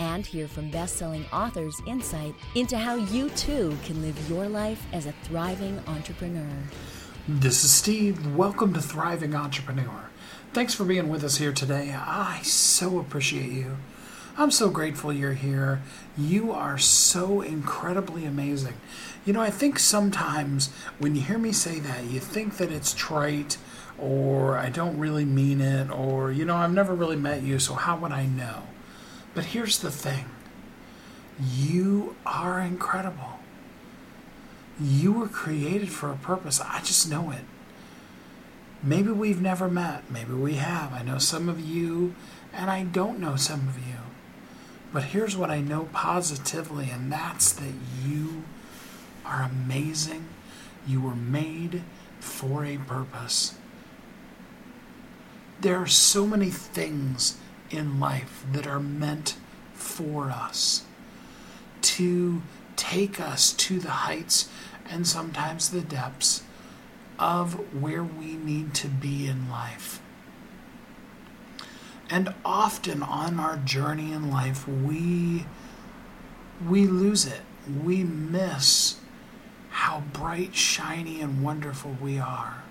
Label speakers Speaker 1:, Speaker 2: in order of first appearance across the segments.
Speaker 1: And hear from best selling authors insight into how you too can live your life as a thriving entrepreneur.
Speaker 2: This is Steve. Welcome to Thriving Entrepreneur. Thanks for being with us here today. I so appreciate you. I'm so grateful you're here. You are so incredibly amazing. You know, I think sometimes when you hear me say that, you think that it's trite or I don't really mean it or, you know, I've never really met you, so how would I know? But here's the thing you are incredible. You were created for a purpose. I just know it. Maybe we've never met. Maybe we have. I know some of you, and I don't know some of you. But here's what I know positively, and that's that you are amazing. You were made for a purpose. There are so many things in life that are meant for us to take us to the heights and sometimes the depths of where we need to be in life. And often on our journey in life, we we lose it. We miss how bright, shiny, and wonderful we are.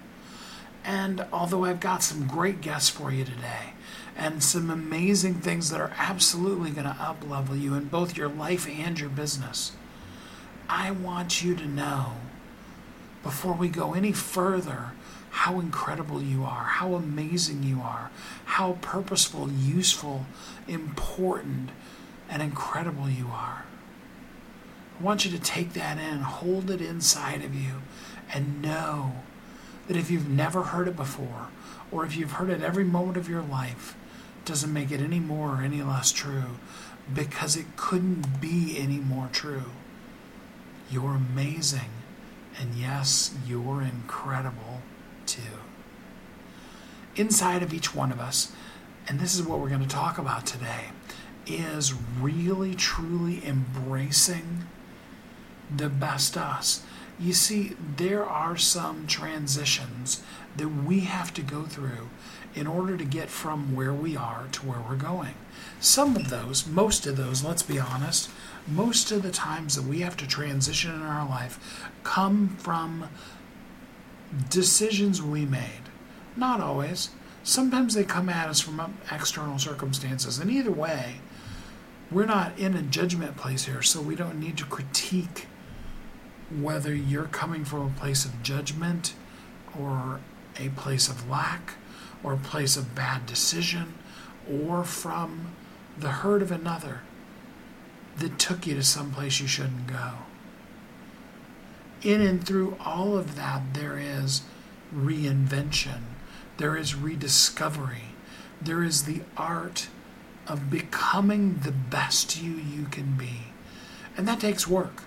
Speaker 2: And although I've got some great guests for you today, and some amazing things that are absolutely going to uplevel you in both your life and your business, I want you to know before we go any further how incredible you are, how amazing you are, how purposeful, useful, important, and incredible you are. I want you to take that in, hold it inside of you, and know that if you've never heard it before, or if you've heard it every moment of your life, doesn't make it any more or any less true because it couldn't be any more true. You're amazing, and yes, you're incredible too. Inside of each one of us, and this is what we're going to talk about today, is really truly embracing the best us. You see, there are some transitions that we have to go through in order to get from where we are to where we're going. Some of those, most of those, let's be honest, most of the times that we have to transition in our life come from decisions we made. Not always. Sometimes they come at us from external circumstances. And either way, we're not in a judgment place here, so we don't need to critique whether you're coming from a place of judgment or a place of lack or a place of bad decision or from the hurt of another that took you to some place you shouldn't go in and through all of that, there is reinvention, there is rediscovery, there is the art of becoming the best you you can be. And that takes work.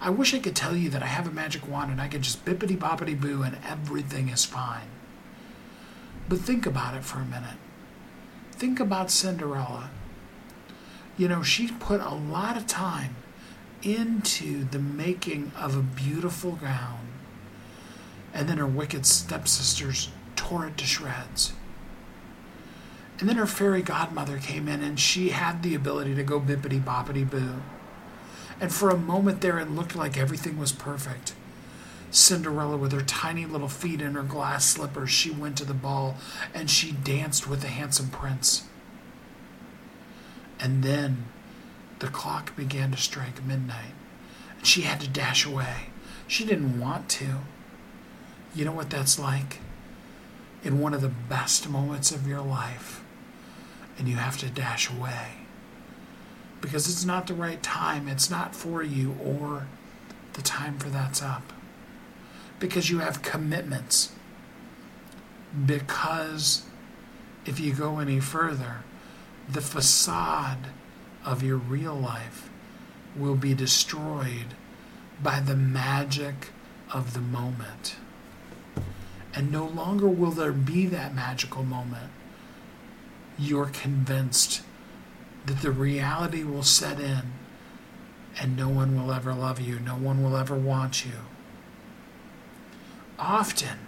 Speaker 2: I wish I could tell you that I have a magic wand and I can just bippity boppity boo and everything is fine. But think about it for a minute. Think about Cinderella. You know, she put a lot of time into the making of a beautiful gown, and then her wicked stepsisters tore it to shreds. And then her fairy godmother came in, and she had the ability to go bippity boppity boo. And for a moment there, it looked like everything was perfect. Cinderella, with her tiny little feet in her glass slippers, she went to the ball and she danced with the handsome prince. And then the clock began to strike midnight, and she had to dash away. She didn't want to. You know what that's like? In one of the best moments of your life, and you have to dash away because it's not the right time, it's not for you, or the time for that's up. Because you have commitments. Because if you go any further, the facade of your real life will be destroyed by the magic of the moment. And no longer will there be that magical moment. You're convinced that the reality will set in and no one will ever love you, no one will ever want you. Often,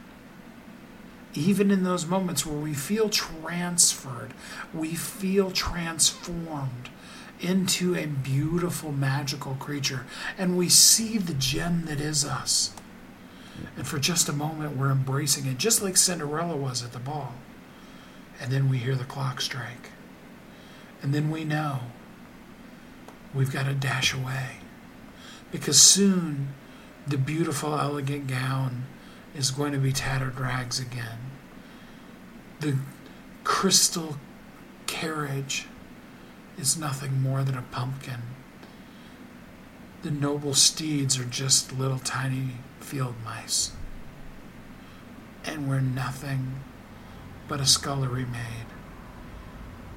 Speaker 2: even in those moments where we feel transferred, we feel transformed into a beautiful, magical creature, and we see the gem that is us. And for just a moment, we're embracing it, just like Cinderella was at the ball. And then we hear the clock strike. And then we know we've got to dash away. Because soon the beautiful, elegant gown is going to be tattered rags again. The crystal carriage is nothing more than a pumpkin. The noble steeds are just little tiny field mice. And we're nothing but a scullery maid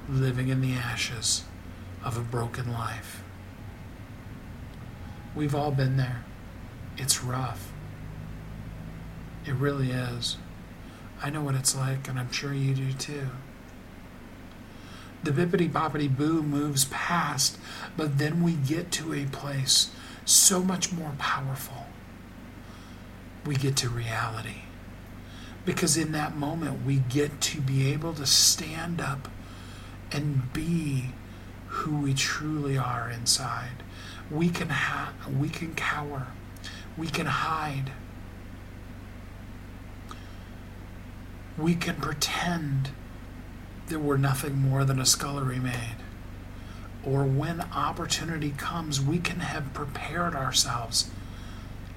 Speaker 2: living in the ashes of a broken life. We've all been there. It's rough. It really is. I know what it's like, and I'm sure you do too. The bippity boppity boo moves past, but then we get to a place so much more powerful. We get to reality. Because in that moment, we get to be able to stand up and be who we truly are inside. We can ha- we can cower. We can hide. We can pretend that we're nothing more than a scullery maid. Or when opportunity comes, we can have prepared ourselves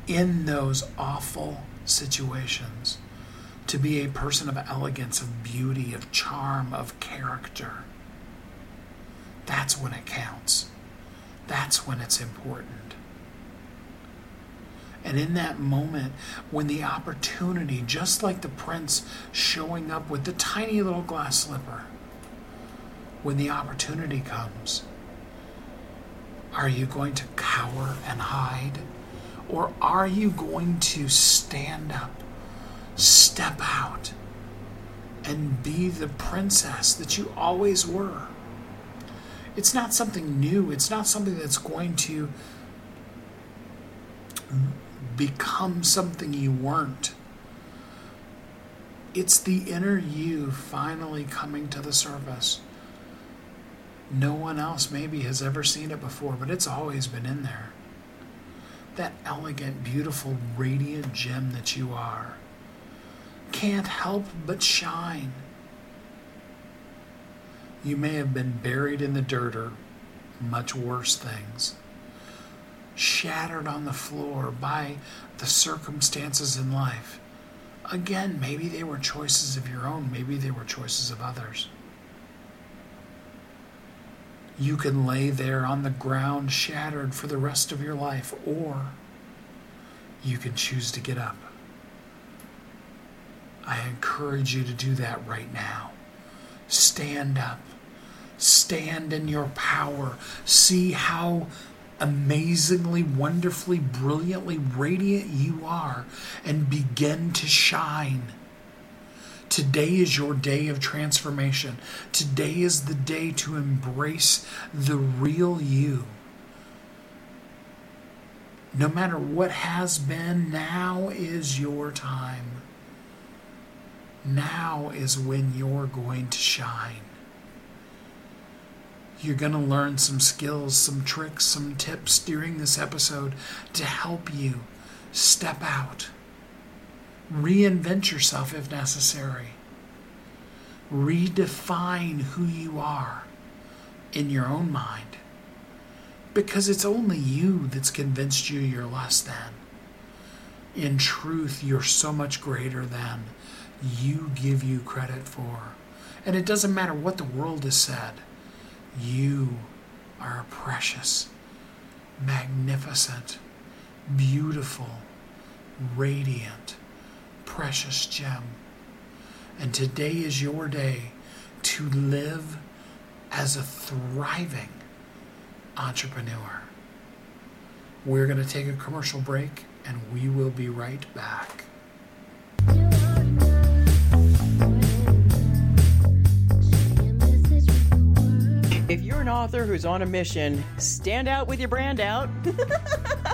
Speaker 2: in those awful situations to be a person of elegance, of beauty, of charm, of character. That's when it counts. That's when it's important. And in that moment, when the opportunity, just like the prince showing up with the tiny little glass slipper, when the opportunity comes, are you going to cower and hide? Or are you going to stand up, step out, and be the princess that you always were? It's not something new, it's not something that's going to become something you weren't. It's the inner you finally coming to the surface. No one else maybe has ever seen it before, but it's always been in there. That elegant, beautiful, radiant gem that you are can't help but shine. You may have been buried in the dirt or much worse things shattered on the floor by the circumstances in life. Again, maybe they were choices of your own, maybe they were choices of others. You can lay there on the ground shattered for the rest of your life, or you can choose to get up. I encourage you to do that right now. Stand up. Stand in your power. See how amazingly, wonderfully, brilliantly radiant you are and begin to shine. Today is your day of transformation. Today is the day to embrace the real you. No matter what has been, now is your time. Now is when you're going to shine. You're going to learn some skills, some tricks, some tips during this episode to help you step out, reinvent yourself if necessary, redefine who you are in your own mind. Because it's only you that's convinced you you're less than. In truth, you're so much greater than you give you credit for. And it doesn't matter what the world has said. You are a precious, magnificent, beautiful, radiant, precious gem. And today is your day to live as a thriving entrepreneur. We're going to take a commercial break and we will be right back.
Speaker 3: If you're an author who's on a mission, stand out with your brand out.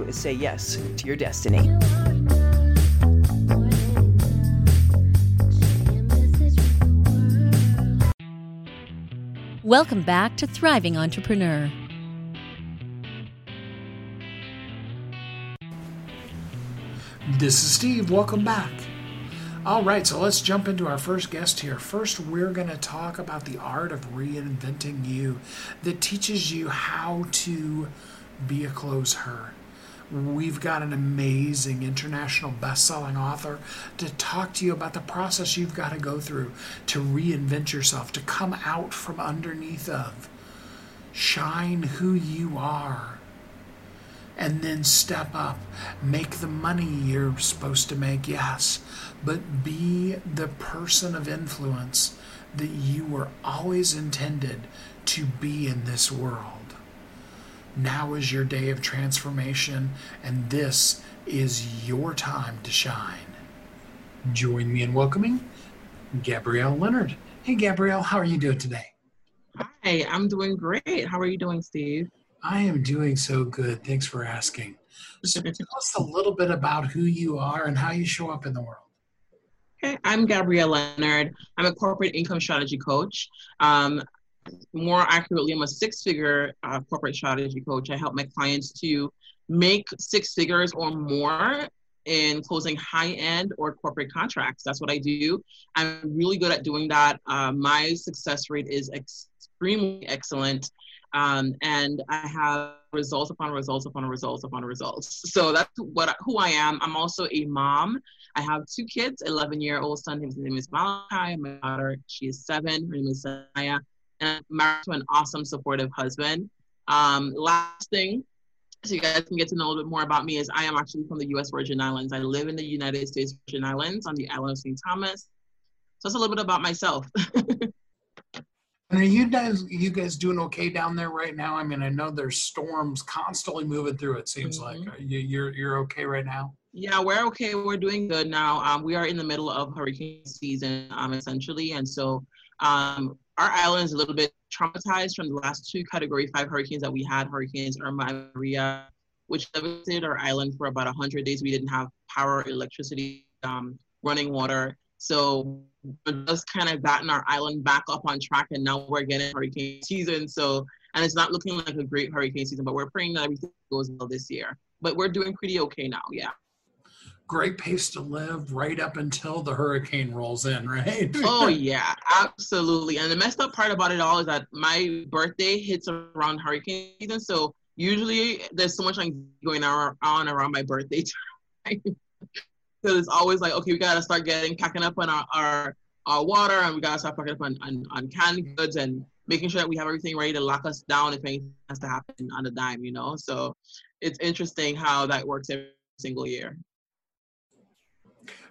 Speaker 3: is say yes to your destiny.
Speaker 1: Welcome back to Thriving Entrepreneur.
Speaker 2: This is Steve. Welcome back. All right, so let's jump into our first guest here. First, we're going to talk about the art of reinventing you that teaches you how to be a close her. We've got an amazing international best-selling author to talk to you about the process you've got to go through to reinvent yourself, to come out from underneath of, shine who you are and then step up. Make the money you're supposed to make, yes, but be the person of influence that you were always intended to be in this world. Now is your day of transformation, and this is your time to shine. Join me in welcoming Gabrielle Leonard. Hey, Gabrielle, how are you doing today?
Speaker 4: Hi, I'm doing great. How are you doing, Steve?
Speaker 2: I am doing so good. Thanks for asking. So tell us a little bit about who you are and how you show up in the world.
Speaker 4: Okay, I'm Gabrielle Leonard. I'm a corporate income strategy coach. Um, more accurately, I'm a six figure uh, corporate strategy coach. I help my clients to make six figures or more in closing high end or corporate contracts. That's what I do. I'm really good at doing that. Uh, my success rate is extremely excellent. Um, and I have results upon results upon results upon results. So that's what who I am. I'm also a mom. I have two kids, 11 year old son, his name is Malachi. My daughter, she is seven, her name is Saya. And I'm married to an awesome, supportive husband. Um, last thing, so you guys can get to know a little bit more about me, is I am actually from the U.S. Virgin Islands. I live in the United States Virgin Islands on the island of St. Thomas. So that's a little bit about myself.
Speaker 2: And are you guys you guys doing okay down there right now? I mean, I know there's storms constantly moving through. It seems mm-hmm. like you, you're you're okay right now.
Speaker 4: Yeah, we're okay. We're doing good now. Um, we are in the middle of hurricane season, um, essentially, and so um, our island is a little bit traumatized from the last two Category Five hurricanes that we had, Hurricanes Irma and Maria, which devastated our island for about hundred days. We didn't have power, electricity, um, running water, so we're just kind of gotten our island back up on track, and now we're getting hurricane season. So, and it's not looking like a great hurricane season, but we're praying that everything goes well this year. But we're doing pretty okay now. Yeah.
Speaker 2: Great pace to live right up until the hurricane rolls in, right?
Speaker 4: oh yeah, absolutely. And the messed up part about it all is that my birthday hits around hurricane season, so usually there's so much like going on around my birthday time because it's always like, okay, we gotta start getting packing up on our, our, our water and we gotta start packing up on, on, on canned goods and making sure that we have everything ready to lock us down if anything has to happen on the dime, you know? So it's interesting how that works every single year.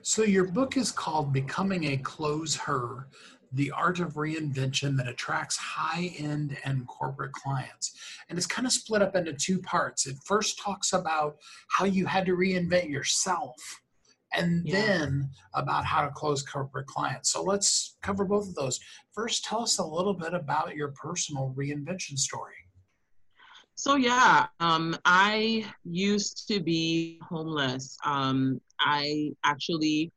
Speaker 2: So your book is called Becoming a Close Her, the art of reinvention that attracts high end and corporate clients. And it's kind of split up into two parts. It first talks about how you had to reinvent yourself and yeah. then about how to close corporate clients. So let's cover both of those. First, tell us a little bit about your personal reinvention story.
Speaker 4: So yeah, um, I used to be homeless. Um, I actually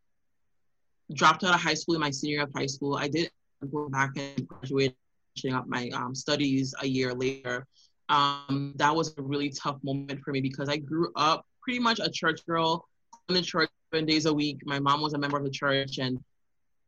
Speaker 4: dropped out of high school in my senior year of high school. I did go back and graduate, finishing up my um, studies a year later. Um, that was a really tough moment for me because I grew up pretty much a church girl, in the church seven days a week. My mom was a member of the church and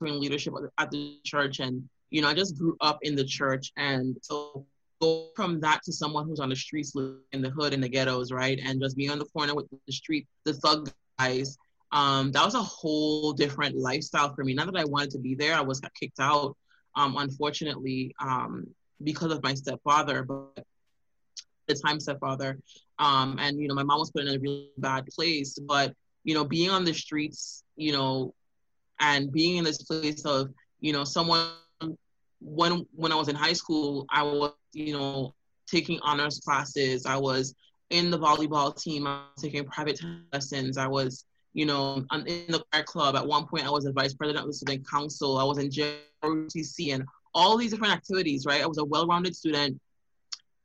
Speaker 4: doing leadership at the church, and you know, I just grew up in the church, and so go from that to someone who's on the streets in the hood in the ghettos, right? And just being on the corner with the street, the thug guys. Um, that was a whole different lifestyle for me. Not that I wanted to be there, I was kicked out, um, unfortunately, um, because of my stepfather, but the time stepfather. Um, and you know, my mom was put in a really bad place. But you know, being on the streets, you know, and being in this place of, you know, someone when when I was in high school, I was, you know, taking honors classes. I was in the volleyball team. I was taking private lessons. I was, you know, in the choir club. At one point, I was a vice president of the student council. I was in JROTC and all these different activities. Right, I was a well-rounded student.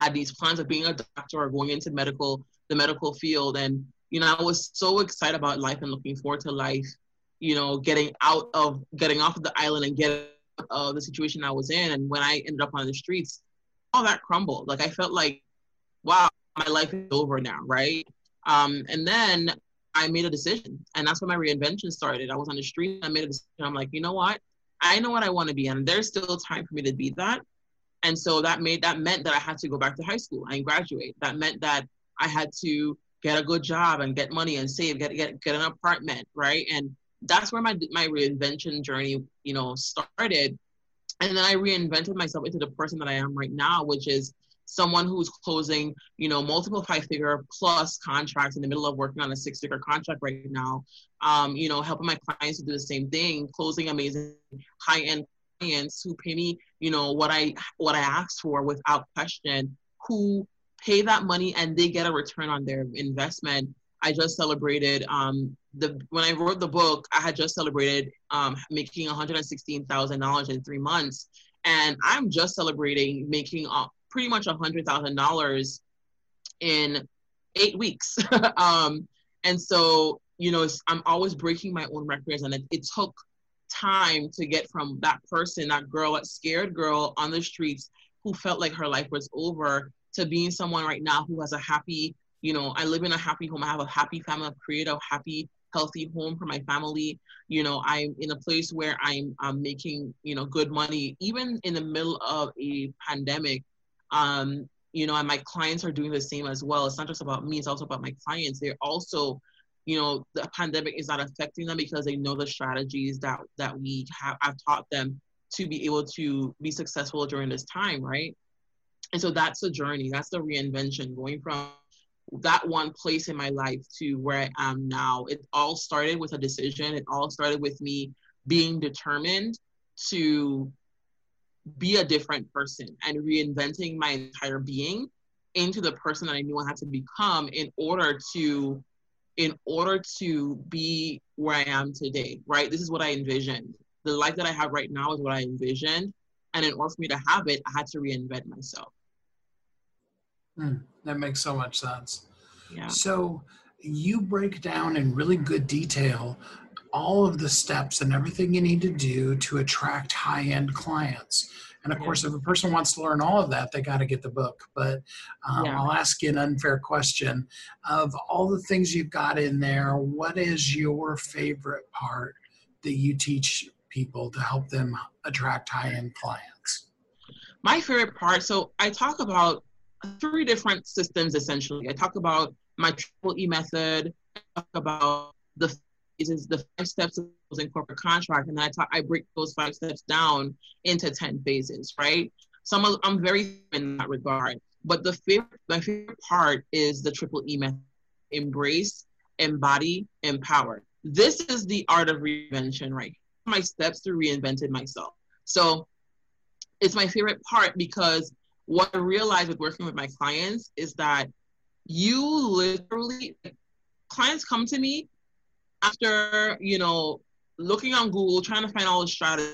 Speaker 4: Had these plans of being a doctor or going into medical, the medical field, and you know, I was so excited about life and looking forward to life. You know, getting out of getting off of the island and getting of the situation I was in. And when I ended up on the streets, all that crumbled. Like I felt like, wow, my life is over now, right? Um, and then I made a decision, and that's when my reinvention started. I was on the street, I made a decision. I'm like, you know what? I know what I want to be, and there's still time for me to be that. And so that made that meant that I had to go back to high school and graduate. That meant that I had to get a good job and get money and save, get get get an apartment, right? And that's where my my reinvention journey, you know, started. And then I reinvented myself into the person that I am right now, which is someone who's closing, you know, multiple five figure plus contracts in the middle of working on a six figure contract right now. Um, you know, helping my clients to do the same thing, closing amazing high end clients who pay me, you know, what I what I asked for without question, who pay that money and they get a return on their investment I just celebrated um, the when I wrote the book, I had just celebrated um, making one hundred and sixteen thousand dollars in three months, and I'm just celebrating making pretty much a hundred thousand dollars in eight weeks. um, and so you know, I'm always breaking my own records, and it, it took time to get from that person, that girl, that scared girl on the streets who felt like her life was over, to being someone right now who has a happy you know, I live in a happy home. I have a happy family. I've created a happy, healthy home for my family. You know, I'm in a place where I'm, I'm making, you know, good money, even in the middle of a pandemic. Um, you know, and my clients are doing the same as well. It's not just about me, it's also about my clients. They're also, you know, the pandemic is not affecting them because they know the strategies that that we have I've taught them to be able to be successful during this time, right? And so that's the journey, that's the reinvention, going from that one place in my life to where I am now. It all started with a decision. It all started with me being determined to be a different person and reinventing my entire being into the person that I knew I had to become in order to in order to be where I am today, right? This is what I envisioned. The life that I have right now is what I envisioned. And in order for me to have it, I had to reinvent myself.
Speaker 2: Mm, that makes so much sense.
Speaker 4: Yeah.
Speaker 2: So you break down in really good detail all of the steps and everything you need to do to attract high end clients. And of yeah. course, if a person wants to learn all of that, they got to get the book. But um, yeah. I'll ask you an unfair question. Of all the things you've got in there, what is your favorite part that you teach people to help them attract high end clients?
Speaker 4: My favorite part, so I talk about three different systems essentially. I talk about my triple E method, I talk about the phases, the five steps of in corporate contract, and I talk, I break those five steps down into 10 phases, right? So I'm, a, I'm very in that regard. But the favorite, my favorite part is the triple E method embrace, embody, empower. This is the art of reinvention, right? My steps to reinvented myself. So it's my favorite part because what I realized with working with my clients is that you literally clients come to me after you know looking on Google, trying to find all the strategies,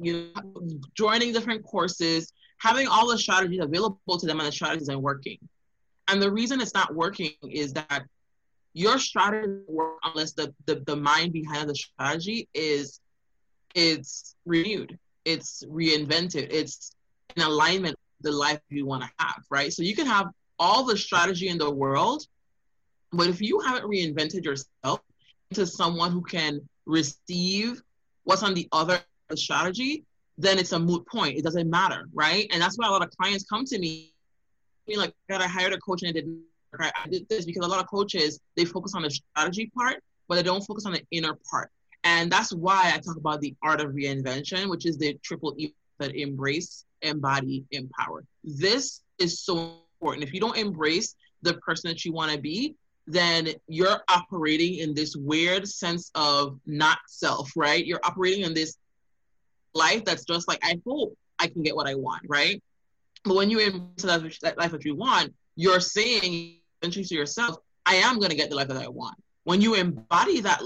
Speaker 4: you know, joining different courses, having all the strategies available to them, and the strategies aren't working. And the reason it's not working is that your strategy work unless the, the, the mind behind the strategy is it's renewed, it's reinvented, it's in alignment with the life you want to have, right? So you can have all the strategy in the world, but if you haven't reinvented yourself into someone who can receive what's on the other strategy, then it's a moot point. It doesn't matter, right? And that's why a lot of clients come to me, I mean, like, God, I hired a coach and I didn't. I did this because a lot of coaches they focus on the strategy part, but they don't focus on the inner part. And that's why I talk about the art of reinvention, which is the triple E that embrace, embody, empower. This is so important. If you don't embrace the person that you want to be, then you're operating in this weird sense of not self, right? You're operating in this life that's just like, I hope I can get what I want, right? But when you embrace that life that you want, you're saying to yourself, I am going to get the life that I want. When you embody that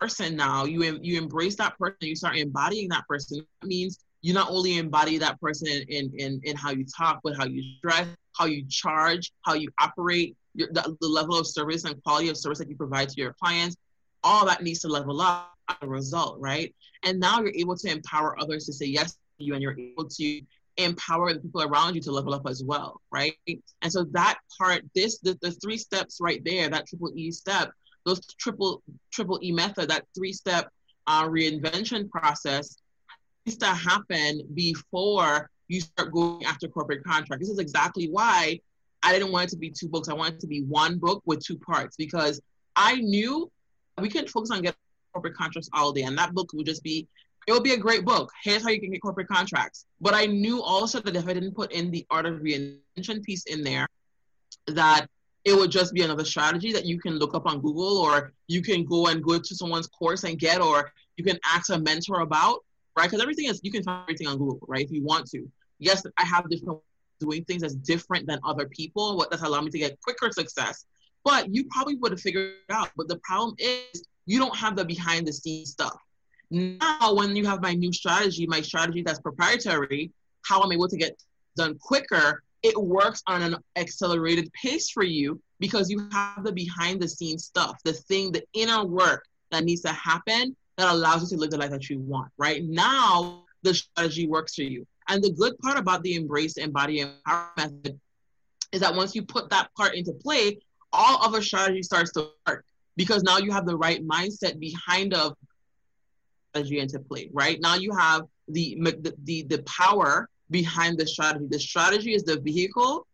Speaker 4: person now, you you embrace that person, you start embodying that person. That means you not only embody that person in in in how you talk, but how you dress, how you charge, how you operate, your, the, the level of service and quality of service that you provide to your clients. All that needs to level up as a result, right? And now you're able to empower others to say yes to you, and you're able to empower the people around you to level up as well, right? And so that part, this the, the three steps right there, that triple E step, those triple triple E method, that three step uh, reinvention process needs to happen before you start going after corporate contract. This is exactly why I didn't want it to be two books. I wanted it to be one book with two parts because I knew we couldn't focus on getting corporate contracts all day, and that book would just be it would be a great book. Here's how you can get corporate contracts. But I knew also that if I didn't put in the art of reinvention piece in there, that it would just be another strategy that you can look up on Google or you can go and go to someone's course and get, or you can ask a mentor about, right? Because everything is, you can find everything on Google, right? If you want to. Yes, I have different doing things that's different than other people. What that's allowed me to get quicker success. But you probably would have figured it out. But the problem is you don't have the behind the scenes stuff. Now, when you have my new strategy, my strategy that's proprietary, how I'm able to get done quicker, it works on an accelerated pace for you because you have the behind the scenes stuff, the thing, the inner work that needs to happen that allows you to live the life that you want. Right now, the strategy works for you. And the good part about the embrace embody empower method is that once you put that part into play, all other strategy starts to work because now you have the right mindset behind of strategy into play, right? Now you have the, the, the, the power behind the strategy. The strategy is the vehicle,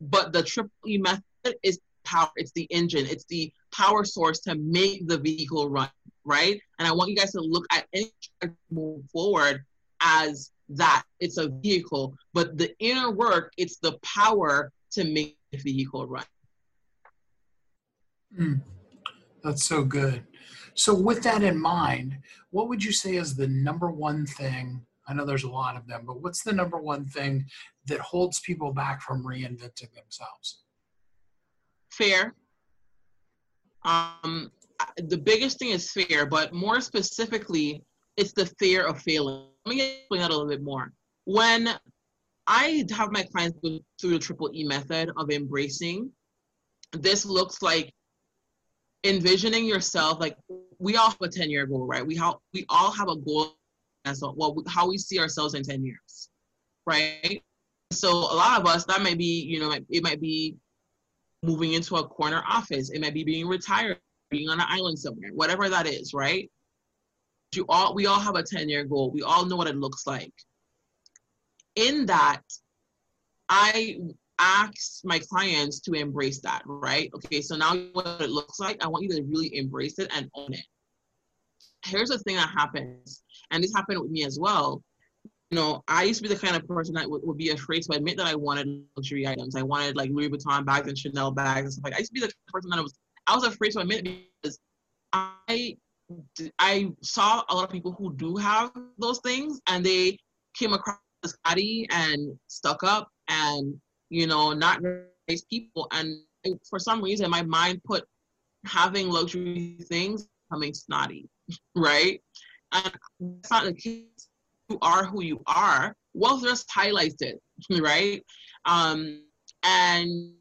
Speaker 4: but the triple E method is power. It's the engine. It's the power source to make the vehicle run, right? And I want you guys to look at any move forward as that. It's a vehicle, but the inner work, it's the power to make the vehicle run.
Speaker 2: Mm, that's so good. So, with that in mind, what would you say is the number one thing? I know there's a lot of them, but what's the number one thing that holds people back from reinventing themselves?
Speaker 4: Fear. Um, the biggest thing is fear, but more specifically, it's the fear of failing. Let me explain that a little bit more. When I have my clients go through the triple E method of embracing, this looks like envisioning yourself like we all have a 10 year goal right? We all we all have a goal as well how we see ourselves in 10 years right? So a lot of us that might be you know it might be moving into a corner office. It might be being retired being on an island somewhere whatever that is right you all we all have a 10 year goal we all know what it looks like in that i ask my clients to embrace that, right? Okay, so now what it looks like, I want you to really embrace it and own it. Here's the thing that happens, and this happened with me as well. You know, I used to be the kind of person that would, would be afraid to admit that I wanted luxury items. I wanted like Louis Vuitton bags and Chanel bags and stuff like. That. I used to be the person that was I was afraid to admit it because I I saw a lot of people who do have those things, and they came across as catty and stuck up and you know, not nice people. And for some reason, my mind put having luxury things becoming snotty, right? And that's not the case. You are who you are. Wealth just highlights it, right? Um, and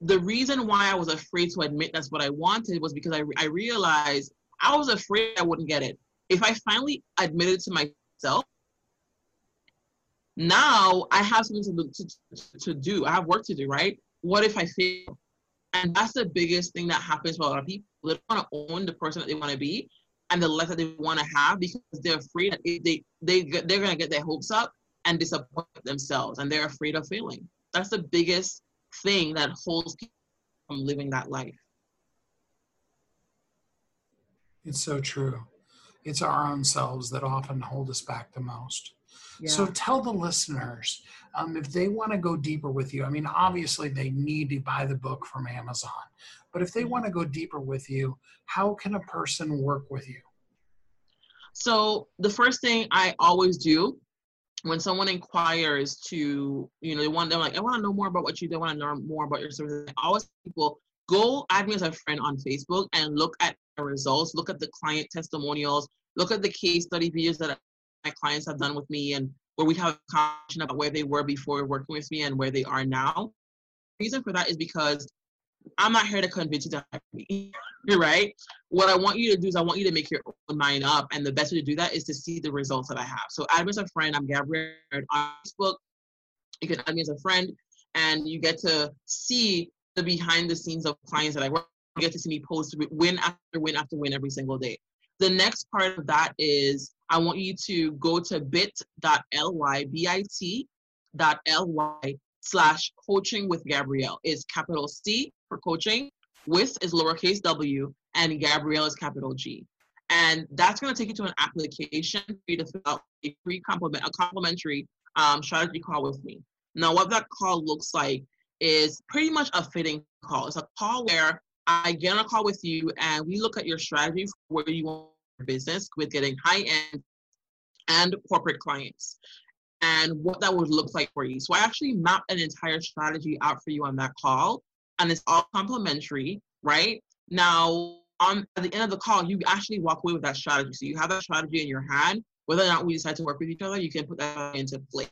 Speaker 4: the reason why I was afraid to admit that's what I wanted was because I, I realized I was afraid I wouldn't get it. If I finally admitted to myself, now I have something to, to, to do. I have work to do, right? What if I fail? And that's the biggest thing that happens for a lot of people. They don't want to own the person that they want to be and the life that they want to have because they're afraid that they, they, they, they're going to get their hopes up and disappoint themselves and they're afraid of failing. That's the biggest thing that holds people from living that life.
Speaker 2: It's so true. It's our own selves that often hold us back the most. Yeah. So tell the listeners um, if they want to go deeper with you. I mean, obviously they need to buy the book from Amazon, but if they mm-hmm. want to go deeper with you, how can a person work with you?
Speaker 4: So the first thing I always do when someone inquires to, you know, they want them like, I want to know more about what you do. I want to know more about your services. I always people go add me as a friend on Facebook and look at the results, look at the client testimonials, look at the case study videos that my clients have done with me and where we have a conversation about where they were before working with me and where they are now. The reason for that is because I'm not here to convince you to hire me. You're right. What I want you to do is I want you to make your own mind up. And the best way to do that is to see the results that I have. So add me as a friend. I'm Gabrielle on Facebook. You can add me as a friend and you get to see the behind the scenes of clients that I work. You get to see me post win after win after win every single day. The next part of that is I want you to go to bit.ly, bit.ly slash coaching with Gabrielle. Is capital C for coaching, with is lowercase w, and Gabrielle is capital G. And that's going to take you to an application for you to fill out a free compliment, a complimentary um, strategy call with me. Now, what that call looks like is pretty much a fitting call. It's a call where I get on a call with you and we look at your strategy for where you want your business with getting high end and corporate clients and what that would look like for you. So I actually mapped an entire strategy out for you on that call and it's all complimentary, right? Now, on at the end of the call, you actually walk away with that strategy. So you have that strategy in your hand. Whether or not we decide to work with each other, you can put that into play.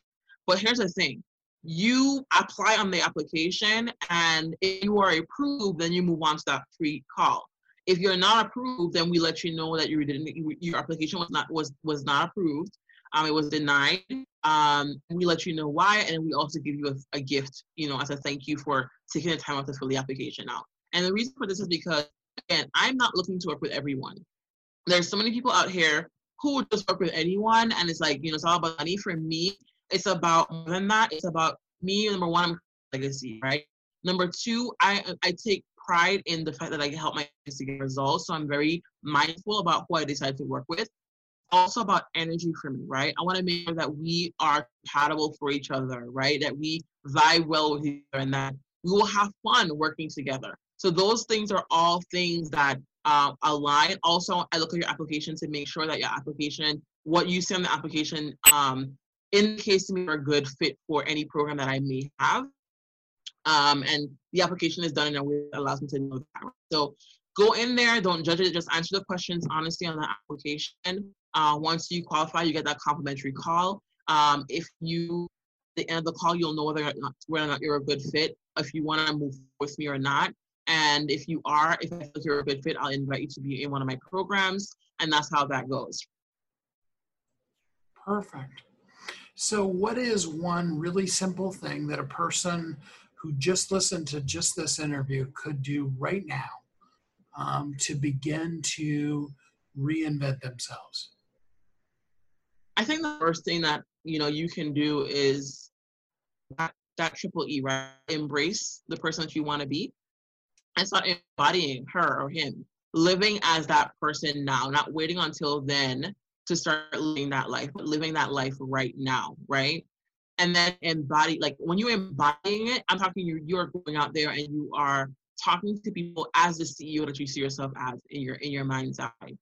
Speaker 4: But here's the thing you apply on the application, and if you are approved, then you move on to that free call. If you're not approved, then we let you know that you didn't, your application was not was was not approved. Um, it was denied. Um, we let you know why, and we also give you a, a gift, you know, as a thank you for taking the time out to fill the application out. And the reason for this is because, again, I'm not looking to work with everyone. There's so many people out here who just work with anyone, and it's like, you know, it's all about money. For me, it's about more than that. It's about me. Number one, I'm legacy, right? Number two, I I take pride in the fact that I can help my kids to get results. So I'm very mindful about who I decide to work with. Also about energy for me, right? I want to make sure that we are compatible for each other, right? That we vibe well with each other and that we will have fun working together. So those things are all things that uh, align. Also, I look at your application to make sure that your application, what you see on the application, um, indicates to me are a good fit for any program that I may have. Um, and the application is done in a way that allows me to know that. So go in there, don't judge it, just answer the questions honestly on the application. Uh, once you qualify, you get that complimentary call. Um, if you, at the end of the call, you'll know whether or not, whether or not you're a good fit, if you want to move with me or not. And if you are, if I feel you're a good fit, I'll invite you to be in one of my programs. And that's how that goes.
Speaker 2: Perfect. So, what is one really simple thing that a person who just listened to just this interview could do right now um, to begin to reinvent themselves?
Speaker 4: I think the first thing that you know you can do is that, that triple E, right? Embrace the person that you want to be and start embodying her or him, living as that person now, not waiting until then to start living that life, but living that life right now, right? and then embody like when you're embodying it i'm talking you you're going out there and you are talking to people as the ceo that you see yourself as in your in your mind's eye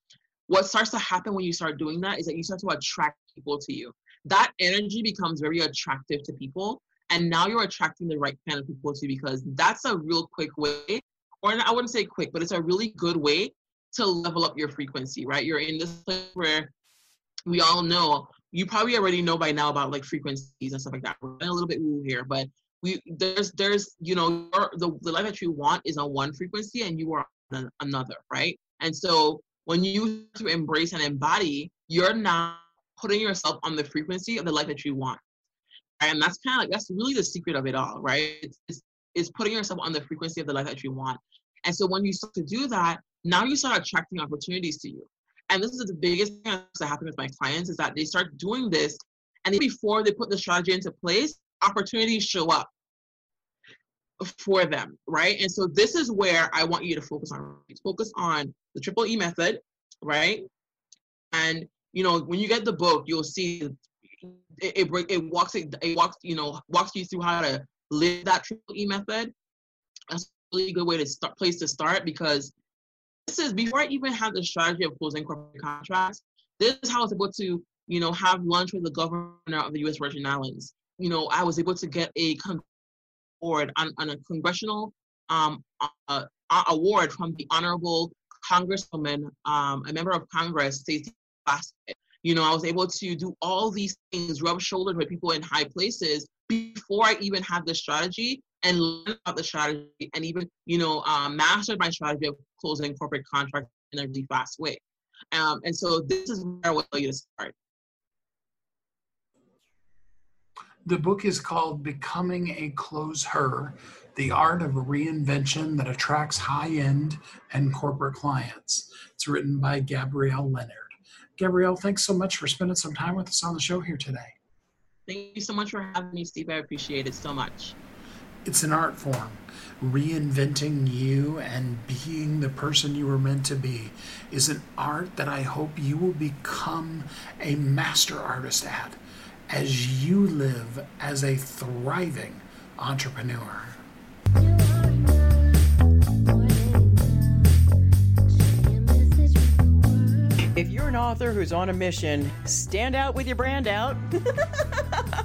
Speaker 4: what starts to happen when you start doing that is that you start to attract people to you that energy becomes very attractive to people and now you're attracting the right kind of people to you because that's a real quick way or i wouldn't say quick but it's a really good way to level up your frequency right? You're in this place where we all know you probably already know by now about like frequencies and stuff like that. We're a little bit woo here, but we there's there's you know the, the life that you want is on one frequency and you are on another right? And so when you to embrace and embody you're not putting yourself on the frequency of the life that you want. And that's kind of like that's really the secret of it all right? It's, it's, it's putting yourself on the frequency of the life that you want and so when you start to do that now you start attracting opportunities to you and this is the biggest thing that happens with my clients is that they start doing this and before they put the strategy into place opportunities show up for them, right? And so this is where I want you to focus on. Focus on the triple E method, right? And you know, when you get the book, you'll see it it, it walks it, it walks you know walks you through how to live that triple E method. That's a really good way to start place to start because this is before I even had the strategy of closing corporate contracts. This is how I was able to you know have lunch with the governor of the U.S. Virgin Islands. You know, I was able to get a con- award on, on a congressional um, uh, award from the Honorable Congresswoman, um, a member of Congress, Stacey Plaskett. You know, I was able to do all these things, rub shoulders with people in high places before I even had the strategy and learn about the strategy and even, you know, um, mastered my strategy of closing corporate contracts in a really fast way. Um, and so this is where I would tell you to start.
Speaker 2: The book is called Becoming a Close-Her The Art of Reinvention That Attracts High End and Corporate Clients. It's written by Gabrielle Leonard. Gabrielle, thanks so much for spending some time with us on the show here today.
Speaker 4: Thank you so much for having me, Steve. I appreciate it so much.
Speaker 2: It's an art form. Reinventing you and being the person you were meant to be is an art that I hope you will become a master artist at as you live as a thriving entrepreneur.
Speaker 3: If you're an author who's on a mission, stand out with your brand out.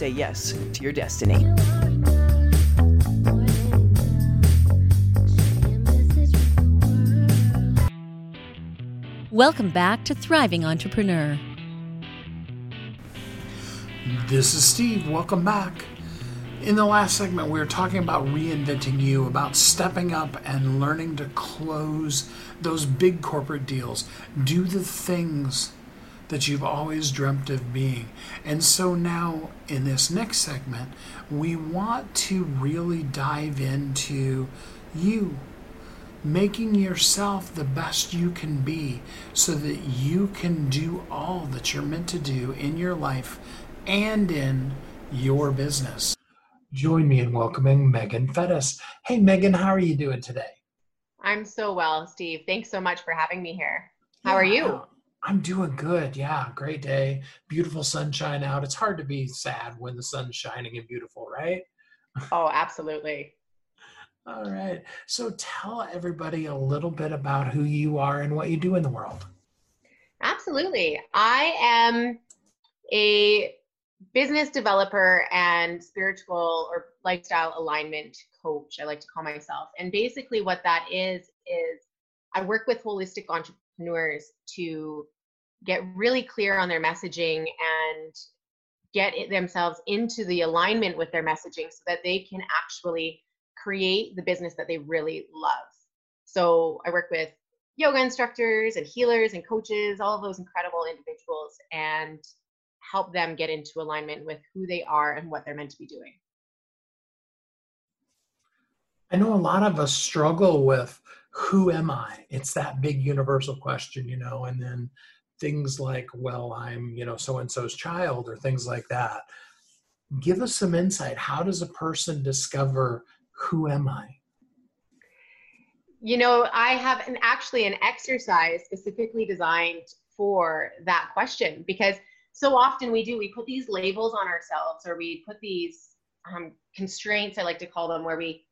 Speaker 3: say yes to your destiny.
Speaker 1: Welcome back to Thriving Entrepreneur.
Speaker 2: This is Steve. Welcome back. In the last segment, we were talking about reinventing you, about stepping up and learning to close those big corporate deals, do the things that you've always dreamt of being. And so now, in this next segment, we want to really dive into you making yourself the best you can be so that you can do all that you're meant to do in your life and in your business. Join me in welcoming Meagan Fettes. Hey, Meagan, how are you doing today?
Speaker 5: I'm so well, Steve. Thanks so much for having me here. How yeah, are you?
Speaker 2: I'm doing good. Yeah, great day. Beautiful sunshine out. It's hard to be sad when the sun's shining and beautiful, right?
Speaker 5: Oh, absolutely.
Speaker 2: All right. So tell everybody a little bit about who you are and what you do in the world.
Speaker 5: Absolutely. I am a business developer and spiritual or lifestyle alignment coach, I like to call myself. And basically, what that is, is I work with holistic entrepreneurs to get really clear on their messaging and get themselves into the alignment with their messaging so that they can actually create the business that they really love. So I work with yoga instructors and healers and coaches, all of those incredible individuals, and help them get into alignment with who they are and what they're meant to be doing.
Speaker 2: I know a lot of us struggle with who am I? It's that big universal question, you know, and then things like, well, I'm, you know, so and so's child or things like that. Give us some insight. How does a person discover who am I?
Speaker 5: You know, I have an actually an exercise specifically designed for that question because so often we do we put these labels on ourselves or we put these um, constraints i like to call them where we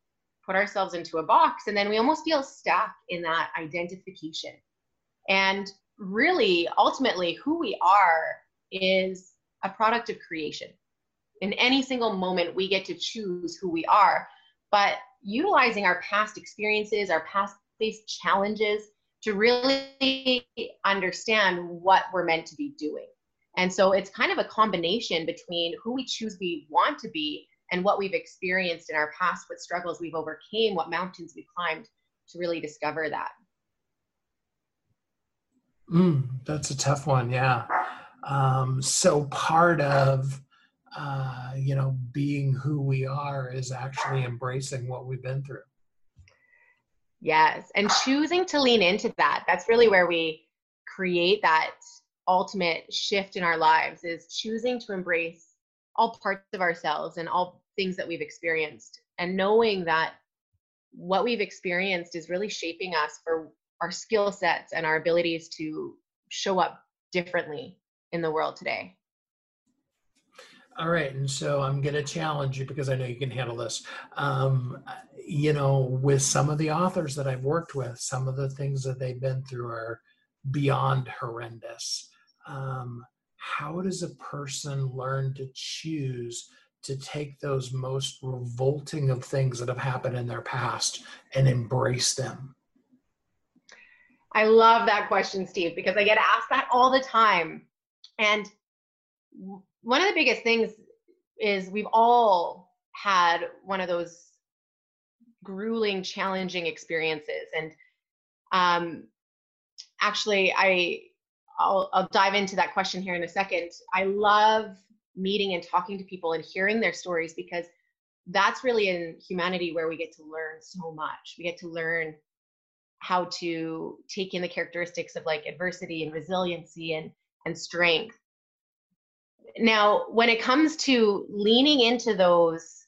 Speaker 5: put ourselves into a box and then we almost feel stuck in that identification and really ultimately who we are is a product of creation. In any single moment we get to choose who we are. But utilizing our past experiences our past faced challenges to really understand what we're meant to be doing. And so it's kind of a combination between who we choose we want to be and what we've experienced in our past, what struggles we've overcame, what mountains we've climbed to really discover that.
Speaker 2: Mm, that's a tough one, yeah. Um, so part of uh, you know being who we are is actually embracing what we've been through.
Speaker 5: Yes, and choosing to lean into that. That's really where we create that ultimate shift in our lives is choosing to embrace all parts of ourselves and all things that we've experienced and knowing that what we've experienced is really shaping us for our skill sets and our abilities to show up differently in the world today.
Speaker 2: All right, and so I'm going to challenge you because I know you can handle this. Um, you know, with some of the authors that I've worked with, some of the things that they've been through are beyond horrendous um, how does a person learn to choose to take those most revolting of things that have happened in their past and embrace them?
Speaker 5: I love that question, Steve, because I get asked that all the time. And one of the biggest things is we've all had one of those grueling, challenging experiences. And um, actually, I I'll, I'll dive into that question here in a second. I love meeting and talking to people and hearing their stories because that's really in humanity where we get to learn so much. We get to learn how to take in the characteristics of like adversity and resiliency and and strength. Now, when it comes to leaning into those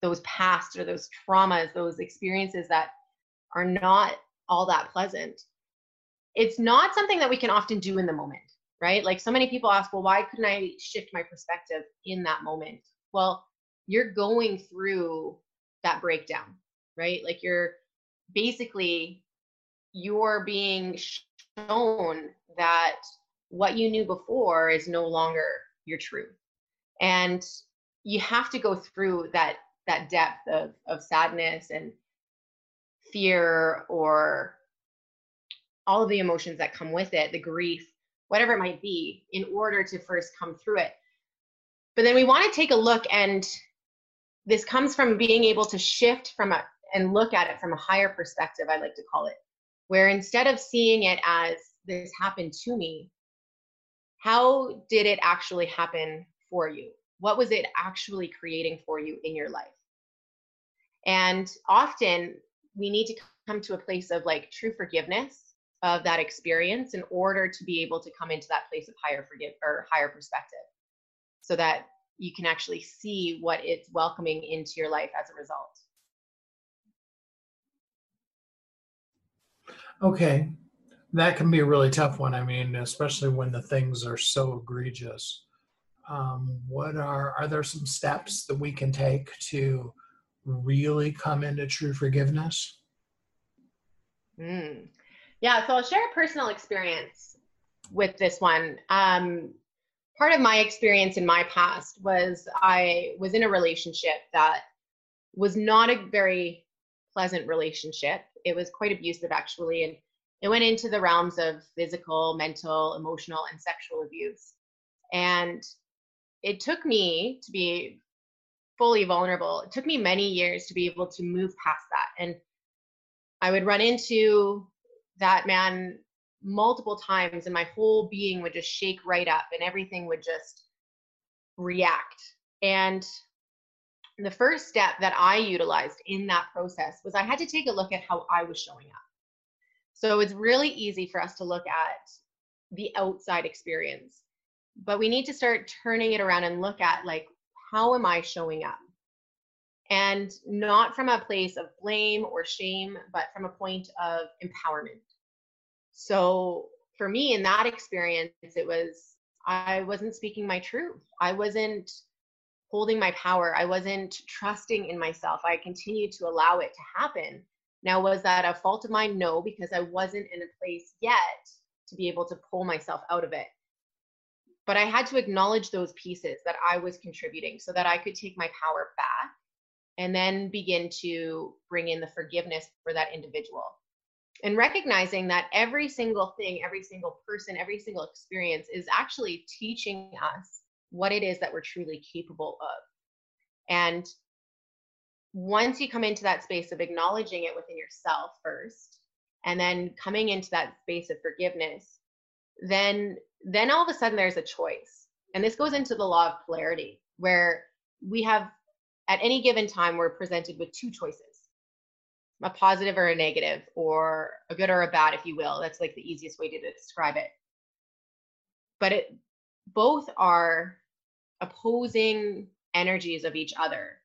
Speaker 5: those past or those traumas, those experiences that are not all that pleasant, it's not something that we can often do in the moment, right? Like so many people ask, well, why couldn't I shift my perspective in that moment? Well, you're going through that breakdown, right? Like you're basically you're being shown that what you knew before is no longer your truth. And you have to go through that that depth of of sadness and fear or all of the emotions that come with it, the grief, whatever it might be, in order to first come through it. But then we want to take a look, and this comes from being able to shift from a and look at it from a higher perspective, I like to call it, where instead of seeing it as this happened to me, how did it actually happen for you? What was it actually creating for you in your life? And often we need to come to a place of like true forgiveness of that experience in order to be able to come into that place of higher forgive or higher perspective so that you can actually see what it's welcoming into your life as a result
Speaker 2: okay that can be a really tough one i mean especially when the things are so egregious um, what are are there some steps that we can take to really come into true forgiveness
Speaker 5: mm. Yeah, so I'll share a personal experience with this one. Um, part of my experience in my past was I was in a relationship that was not a very pleasant relationship. It was quite abusive, actually, and it went into the realms of physical, mental, emotional, and sexual abuse. And it took me to be fully vulnerable. It took me many years to be able to move past that. And I would run into that man multiple times and my whole being would just shake right up and everything would just react and the first step that I utilized in that process was I had to take a look at how I was showing up. So it's really easy for us to look at the outside experience, but we need to start turning it around and look at like, how am I showing up? And not from a place of blame or shame, but from a point of empowerment. So for me in that experience, it was I wasn't speaking my truth. I wasn't holding my power. I wasn't trusting in myself. I continued to allow it to happen. Now, was that a fault of mine? No, because I wasn't in a place yet to be able to pull myself out of it. But I had to acknowledge those pieces that I was contributing so that I could take my power back and then begin to bring in the forgiveness for that individual. And recognizing that every single thing, every single person, every single experience is actually teaching us what it is that we're truly capable of. And once you come into that space of acknowledging it within yourself first, and then coming into that space of forgiveness, then then all of a sudden there's a choice. And this goes into the law of polarity, where we have at any given time we're presented with two choices a positive or a negative or a good or a bad if you will that's like the easiest way to describe it but it both are opposing energies of each other.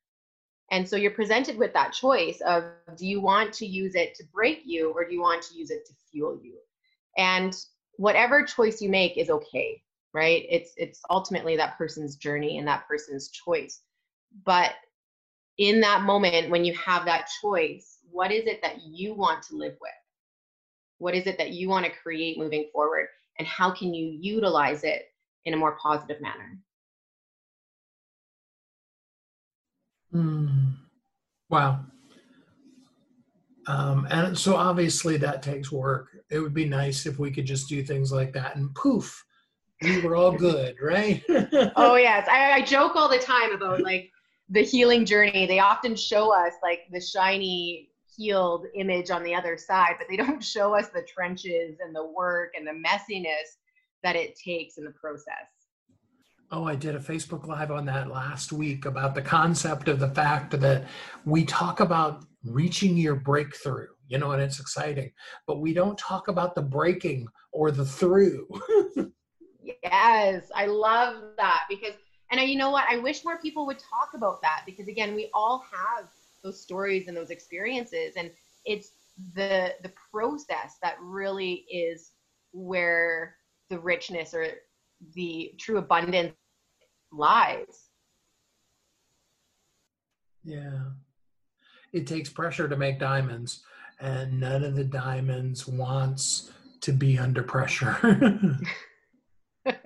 Speaker 5: And so you're presented with that choice of do you want to use it to break you or do you want to use it to fuel you? And whatever choice you make is okay, right? It's it's ultimately that person's journey and that person's choice. But in that moment when you have that choice, what is it that you want to live with? What is it that you want to create moving forward? And how can you utilize it in a more positive manner.
Speaker 2: Mm. Wow. Um, and so obviously that takes work. It would be nice if we could just do things like that and poof, we were all good, right?
Speaker 5: oh yes, I, I joke all the time about like the healing journey. They often show us like the shiny healed image on the other side, but they don't show us the trenches and the work and the messiness that it takes in the process.
Speaker 2: Oh, I did a Facebook Live on that last week about the concept of the fact that we talk about reaching your breakthrough, you know, and it's exciting, but we don't talk about the breaking or the through.
Speaker 5: yes, I love that because, and I, you know what, I wish more people would talk about that because, again, we all have those stories and those experiences, and it's the the process that really is where the richness or the true abundance lies.
Speaker 2: Yeah. It takes pressure to make diamonds, and none of the diamonds wants to be under pressure.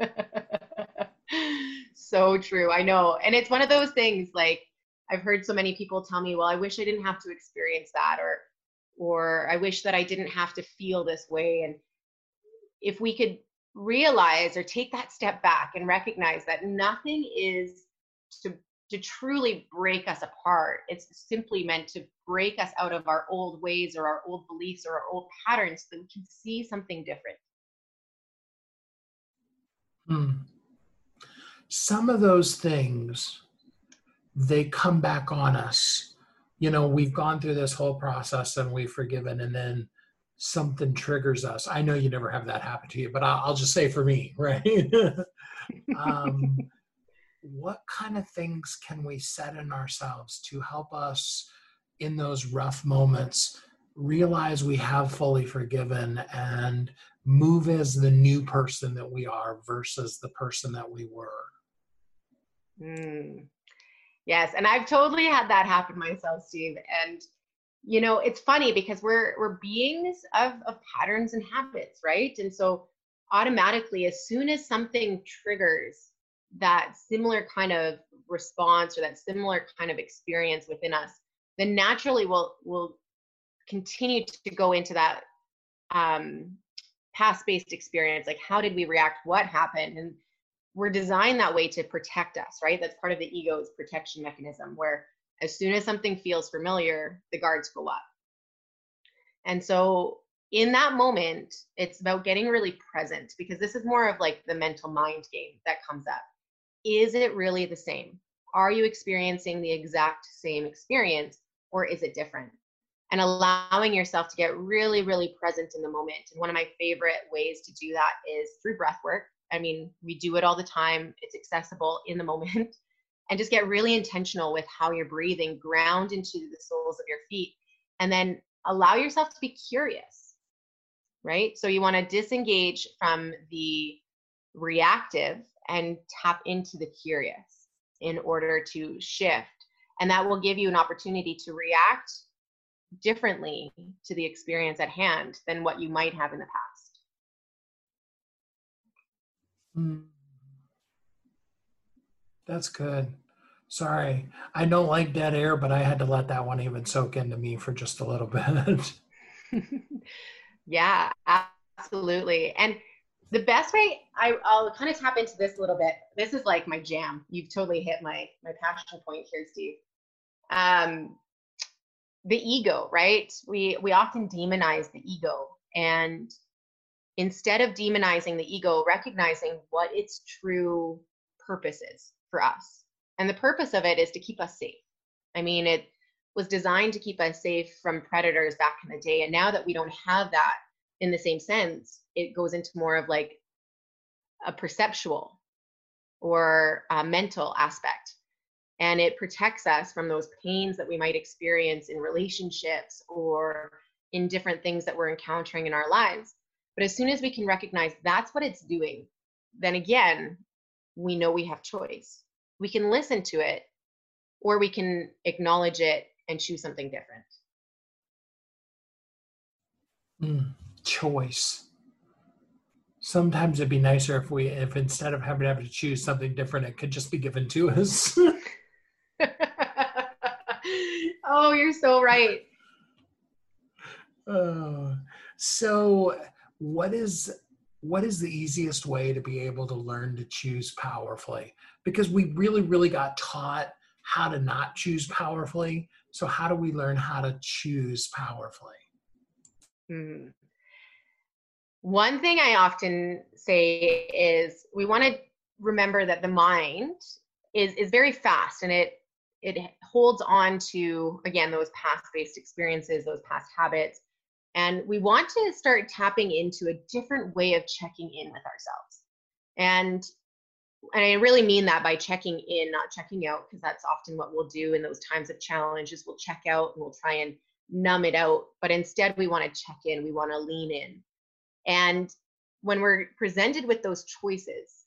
Speaker 5: so true. I know. And it's one of those things like I've heard so many people tell me, well, I wish I didn't have to experience that or or I wish that I didn't have to feel this way and if we could realize or take that step back and recognize that nothing is to to truly break us apart. It's simply meant to break us out of our old ways or our old beliefs or our old patterns so that we can see something different.
Speaker 2: Hmm. some of those things they come back on us. You know we've gone through this whole process and we've forgiven and then something triggers us. I know you never have that happen to you, but I'll, I'll just say for me, right? um, what kind of things can we set in ourselves to help us in those rough moments realize we have fully forgiven and move as the new person that we are versus the person that we were?
Speaker 5: Mm. Yes, and I've totally had that happen myself, Steve. And you know it's funny because we're we're beings of of patterns and habits right? And so automatically as soon as something triggers that similar kind of response or that similar kind of experience within us then naturally we'll we'll continue to go into that um, past based experience like how did we react? What happened? And we're designed that way to protect us right? That's part of the ego's protection mechanism where as soon as something feels familiar, the guards go up. And so in that moment, it's about getting really present because this is more of like the mental mind game that comes up. Is it really the same? are you experiencing the exact same experience or is it different? And allowing yourself to get really, really present in the moment. And one of my favorite ways to do that is through breath work. I mean, we do it all the time, it's accessible in the moment. And just get really intentional with how you're breathing, ground into the soles of your feet, and then allow yourself to be curious, right? So you want to disengage from the reactive and tap into the curious in order to shift. And that will give you an opportunity to react differently to the experience at hand than what you might have in the past.
Speaker 2: Mm. That's good. Sorry. I don't like dead air, but I had to let that one even soak into me for just a little bit.
Speaker 5: yeah, absolutely. And the best way I, will kind of tap into this a little bit. This is like my jam. You've totally hit my my passion point here, Steve. Um, the ego, right? We we often demonize the ego, and instead of demonizing the ego, recognizing what its true purpose is for us, and the purpose of it is to keep us safe. I mean, it was designed to keep us safe from predators back in the day, and now that we don't have that in the same sense, it goes into more of like a perceptual or a mental aspect. And it protects us from those pains that we might experience in relationships or in different things that we're encountering in our lives. But as soon as we can recognize that's what it's doing, then again, we know we have choice. We can listen to it or we can acknowledge it and choose something different.
Speaker 2: Mm choice. Sometimes it'd be nicer if we, if instead of having to have to choose something different, it could just be given to us.
Speaker 5: oh, you're so right.
Speaker 2: Uh, so, what is what is the easiest way to be able to learn to choose powerfully? Because we really, really got taught how to not choose powerfully. So, how do we learn how to choose powerfully?
Speaker 5: Hmm. One thing I often say is we want to remember that the mind is is very fast and it it holds on to again those past based experiences, those past habits. And we want to start tapping into a different way of checking in with ourselves. And and I really mean that by checking in, not checking out, because that's often what we'll do in those times of challenges. We'll check out and we'll try and numb it out. But instead, we want to check in, we want to lean in. And when we're presented with those choices,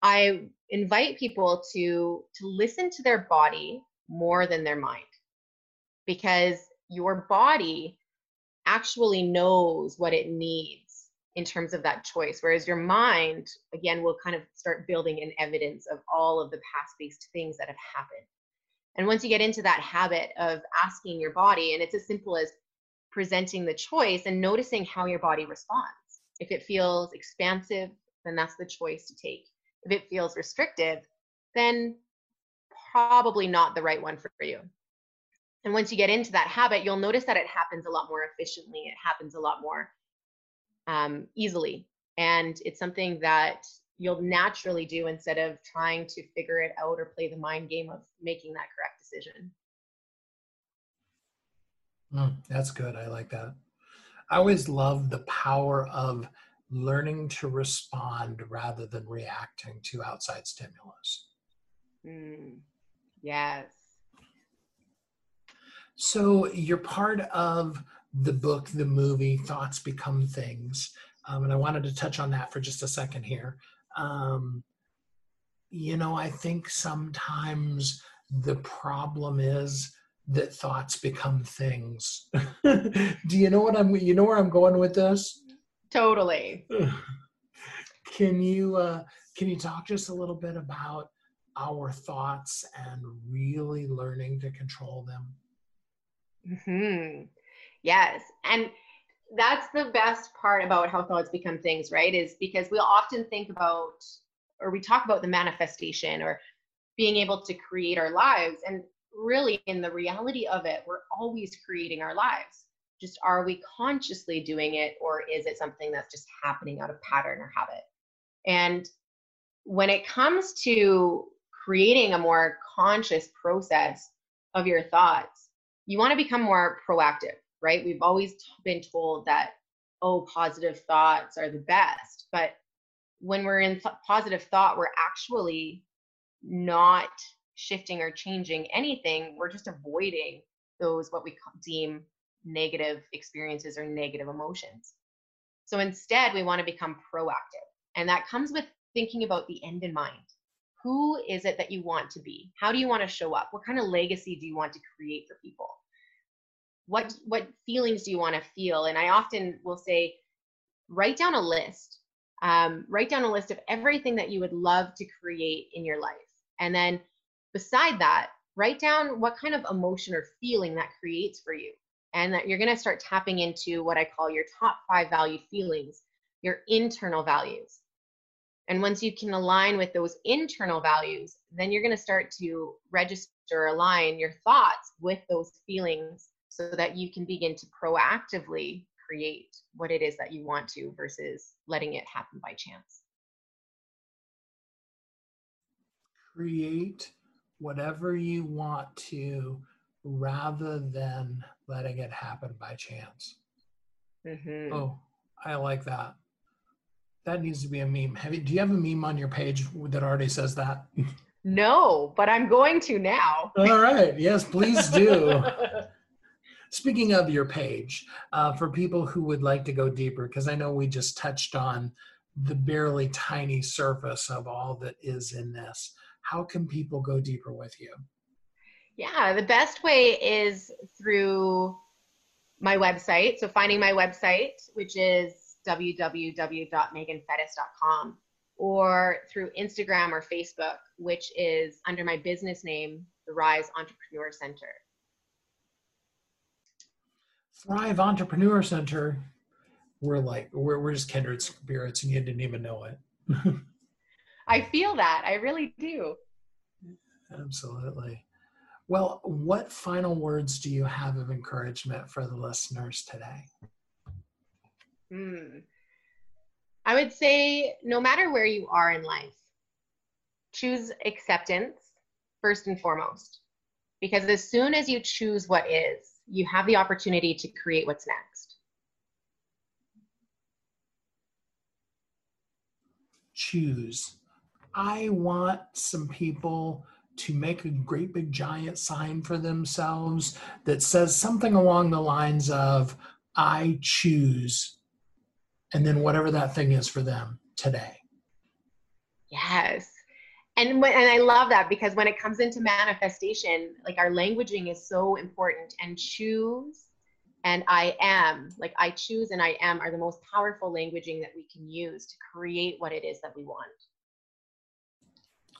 Speaker 5: I invite people to to listen to their body more than their mind. Because your body actually knows what it needs in terms of that choice whereas your mind again will kind of start building an evidence of all of the past based things that have happened and once you get into that habit of asking your body and it's as simple as presenting the choice and noticing how your body responds. If it feels expansive, then that's the choice to take. If it feels restrictive, then probably not the right one for you. And once you get into that habit, you'll notice that it happens a lot more efficiently. It happens a lot more um, easily. And it's something that you'll naturally do instead of trying to figure it out or play the mind game of making that correct decision.
Speaker 2: Mm, that's good. I like that. I always love the power of learning to respond rather than reacting to outside stimulus.
Speaker 5: Mm, yes.
Speaker 2: So you're part of the book, the movie, Thoughts Become Things. Um, and I wanted to touch on that for just a second here. Um, you know, I think sometimes the problem is that thoughts become things. Do you know what I'm you know where I'm going with this?
Speaker 5: Totally.
Speaker 2: can you uh can you talk just a little bit about our thoughts and really learning to control them?
Speaker 5: Hmm. Yes. And that's the best part about how thoughts become things, right? Is because we'll often think about or we talk about the manifestation or being able to create our lives. And really in the reality of it we're always creating our lives just are we consciously doing it or is it something that's just happening out of pattern or habit and when it comes to creating a more conscious process of your thoughts, you want to become more proactive, right? We've always been told that, oh, positive thoughts are the best. But when we're in th- positive thought, we're actually not shifting or changing anything. We're just avoiding those what we deem negative experiences or negative emotions. So instead, we want to become proactive. And that comes with thinking about the end in mind. Who is it that you want to be? How do you want to show up? What kind of legacy do you want to create for people? What what feelings do you want to feel? And I often will say, write down a list. Um, write down a list of everything that you would love to create in your life. And then beside that, write down what kind of emotion or feeling that creates for you. And that you're going to start tapping into what I call your top five value feelings, your internal values. And once you can align with those internal values, then you're going to start to register, align your thoughts with those feelings so that you can begin to proactively create what it is that you want to versus letting it happen by chance.
Speaker 2: Create whatever you want to rather than letting it happen by chance. Mm-hmm. Oh, I like that. That needs to be a meme. Have you, do you have a meme on your page that already says that?
Speaker 5: No, but I'm going to now.
Speaker 2: All right. Yes, please do. Speaking of your page, uh, for people who would like to go deeper, because I know we just touched on the barely tiny surface of all that is in this, how can people go deeper with you?
Speaker 5: Yeah, the best way is through my website. So, finding my website, which is www.meaganfettes.com or through Instagram or Facebook, which is under my business name, the Rise Entrepreneur Center.
Speaker 2: Thrive Entrepreneur Center. We're like we're we're just kindred spirits, and you didn't even know it.
Speaker 5: I feel that. I really do.
Speaker 2: Absolutely. Well, what final words do you have of encouragement for the listeners today?
Speaker 5: Hmm. I would say no matter where you are in life, choose acceptance first and foremost. Because as soon as you choose what is, you have the opportunity to create what's next.
Speaker 2: Choose. I want some people to make a great big giant sign for themselves that says something along the lines of, I choose and then whatever that thing is for them today.
Speaker 5: Yes. And when, and I love that because when it comes into manifestation, like our languaging is so important and choose and I am, like I choose and I am are the most powerful languaging that we can use to create what it is that we want.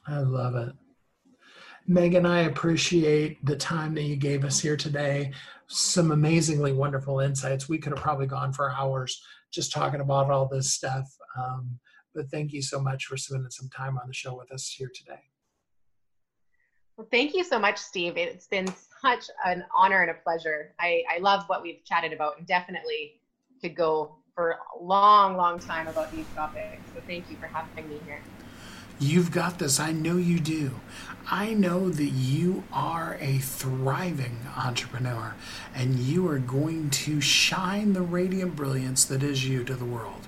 Speaker 2: I love it. Meagan, I appreciate the time that you gave us here today. Some amazingly wonderful insights. We could have probably gone for hours just talking about all this stuff. Um, but thank you so much for spending some time on the show with us here today.
Speaker 5: Well, thank you so much, Steve. It's been such an honor and a pleasure. I, I love what we've chatted about and definitely could go for a long, long time about these topics. So thank you for having me here.
Speaker 2: You've got this. I know you do. I know that you are a thriving entrepreneur and you are going to shine the radiant brilliance that is you to the world.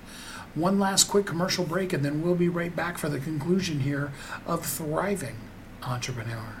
Speaker 2: One last quick commercial break, and then we'll be right back for the conclusion here of Thriving Entrepreneur.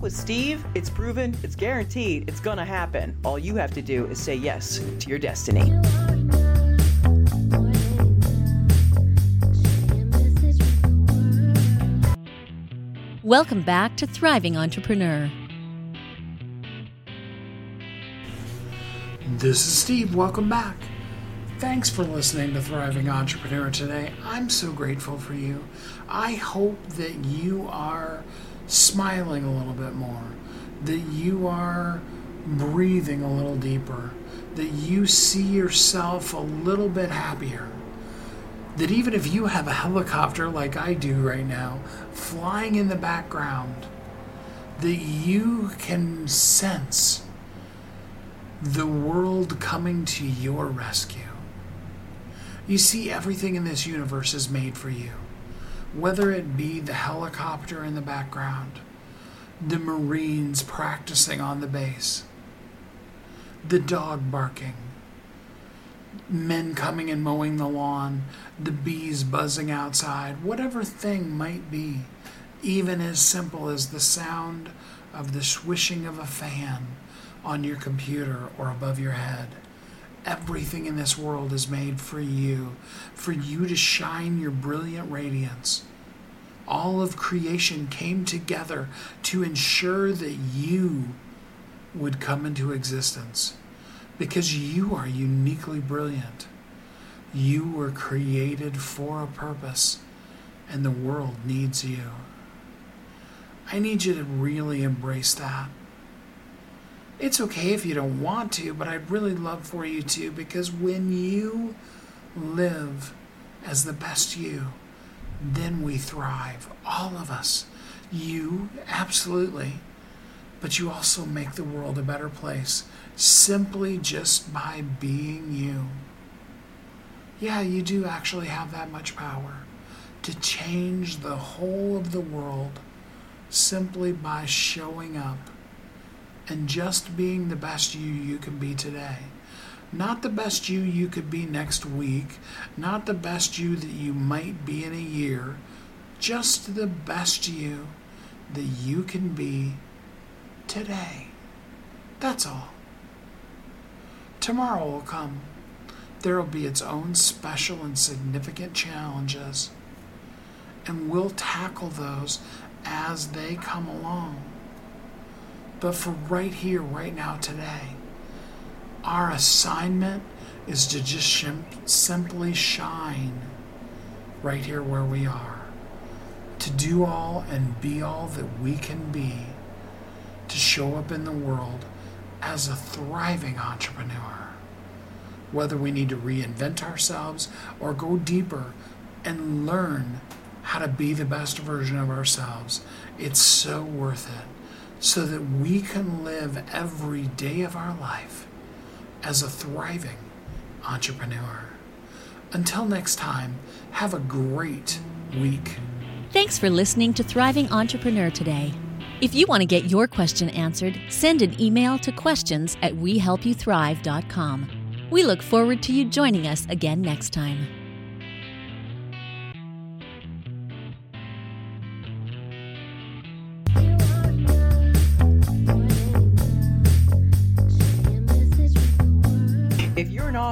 Speaker 3: with Steve. It's proven, it's guaranteed, it's going to happen. All you have to do is say yes to your destiny.
Speaker 1: Welcome back to Thriving Entrepreneur.
Speaker 2: This is Steve. Welcome back. Thanks for listening to Thriving Entrepreneur today. I'm so grateful for you. I hope that you are smiling a little bit more, that you are breathing a little deeper, that you see yourself a little bit happier. That even if you have a helicopter like I do right now, flying in the background, that you can sense the world coming to your rescue. You see, everything in this universe is made for you, whether it be the helicopter in the background, the Marines practicing on the base, the dog barking, men coming and mowing the lawn, the bees buzzing outside, whatever thing might be, even as simple as the sound of the swishing of a fan on your computer or above your head. Everything in this world is made for you, for you to shine your brilliant radiance. All of creation came together to ensure that you would come into existence because you are uniquely brilliant. You were created for a purpose, and the world needs you. I need you to really embrace that. It's okay if you don't want to, but I'd really love for you to because when you live as the best you, then we thrive. All of us. You, absolutely. But you also make the world a better place simply just by being you. Yeah, you do actually have that much power to change the whole of the world simply by showing up and just being the best you you can be today. Not the best you you could be next week, not the best you that you might be in a year, just the best you that you can be today. That's all. Tomorrow will come. There will be its own special and significant challenges, and we'll tackle those as they come along. But for right here, right now, today, our assignment is to just shim- simply shine right here where we are. To do all and be all that we can be. To show up in the world as a thriving entrepreneur. Whether we need to reinvent ourselves or go deeper and learn how to be the best version of ourselves, it's so worth it so that we can live every day of our life as a thriving entrepreneur. Until next time, have a great week.
Speaker 1: Thanks for listening to Thriving Entrepreneur today. If you want to get your question answered, send an email to questions at wehelpyouthrive.com. We look forward to you joining us again next time.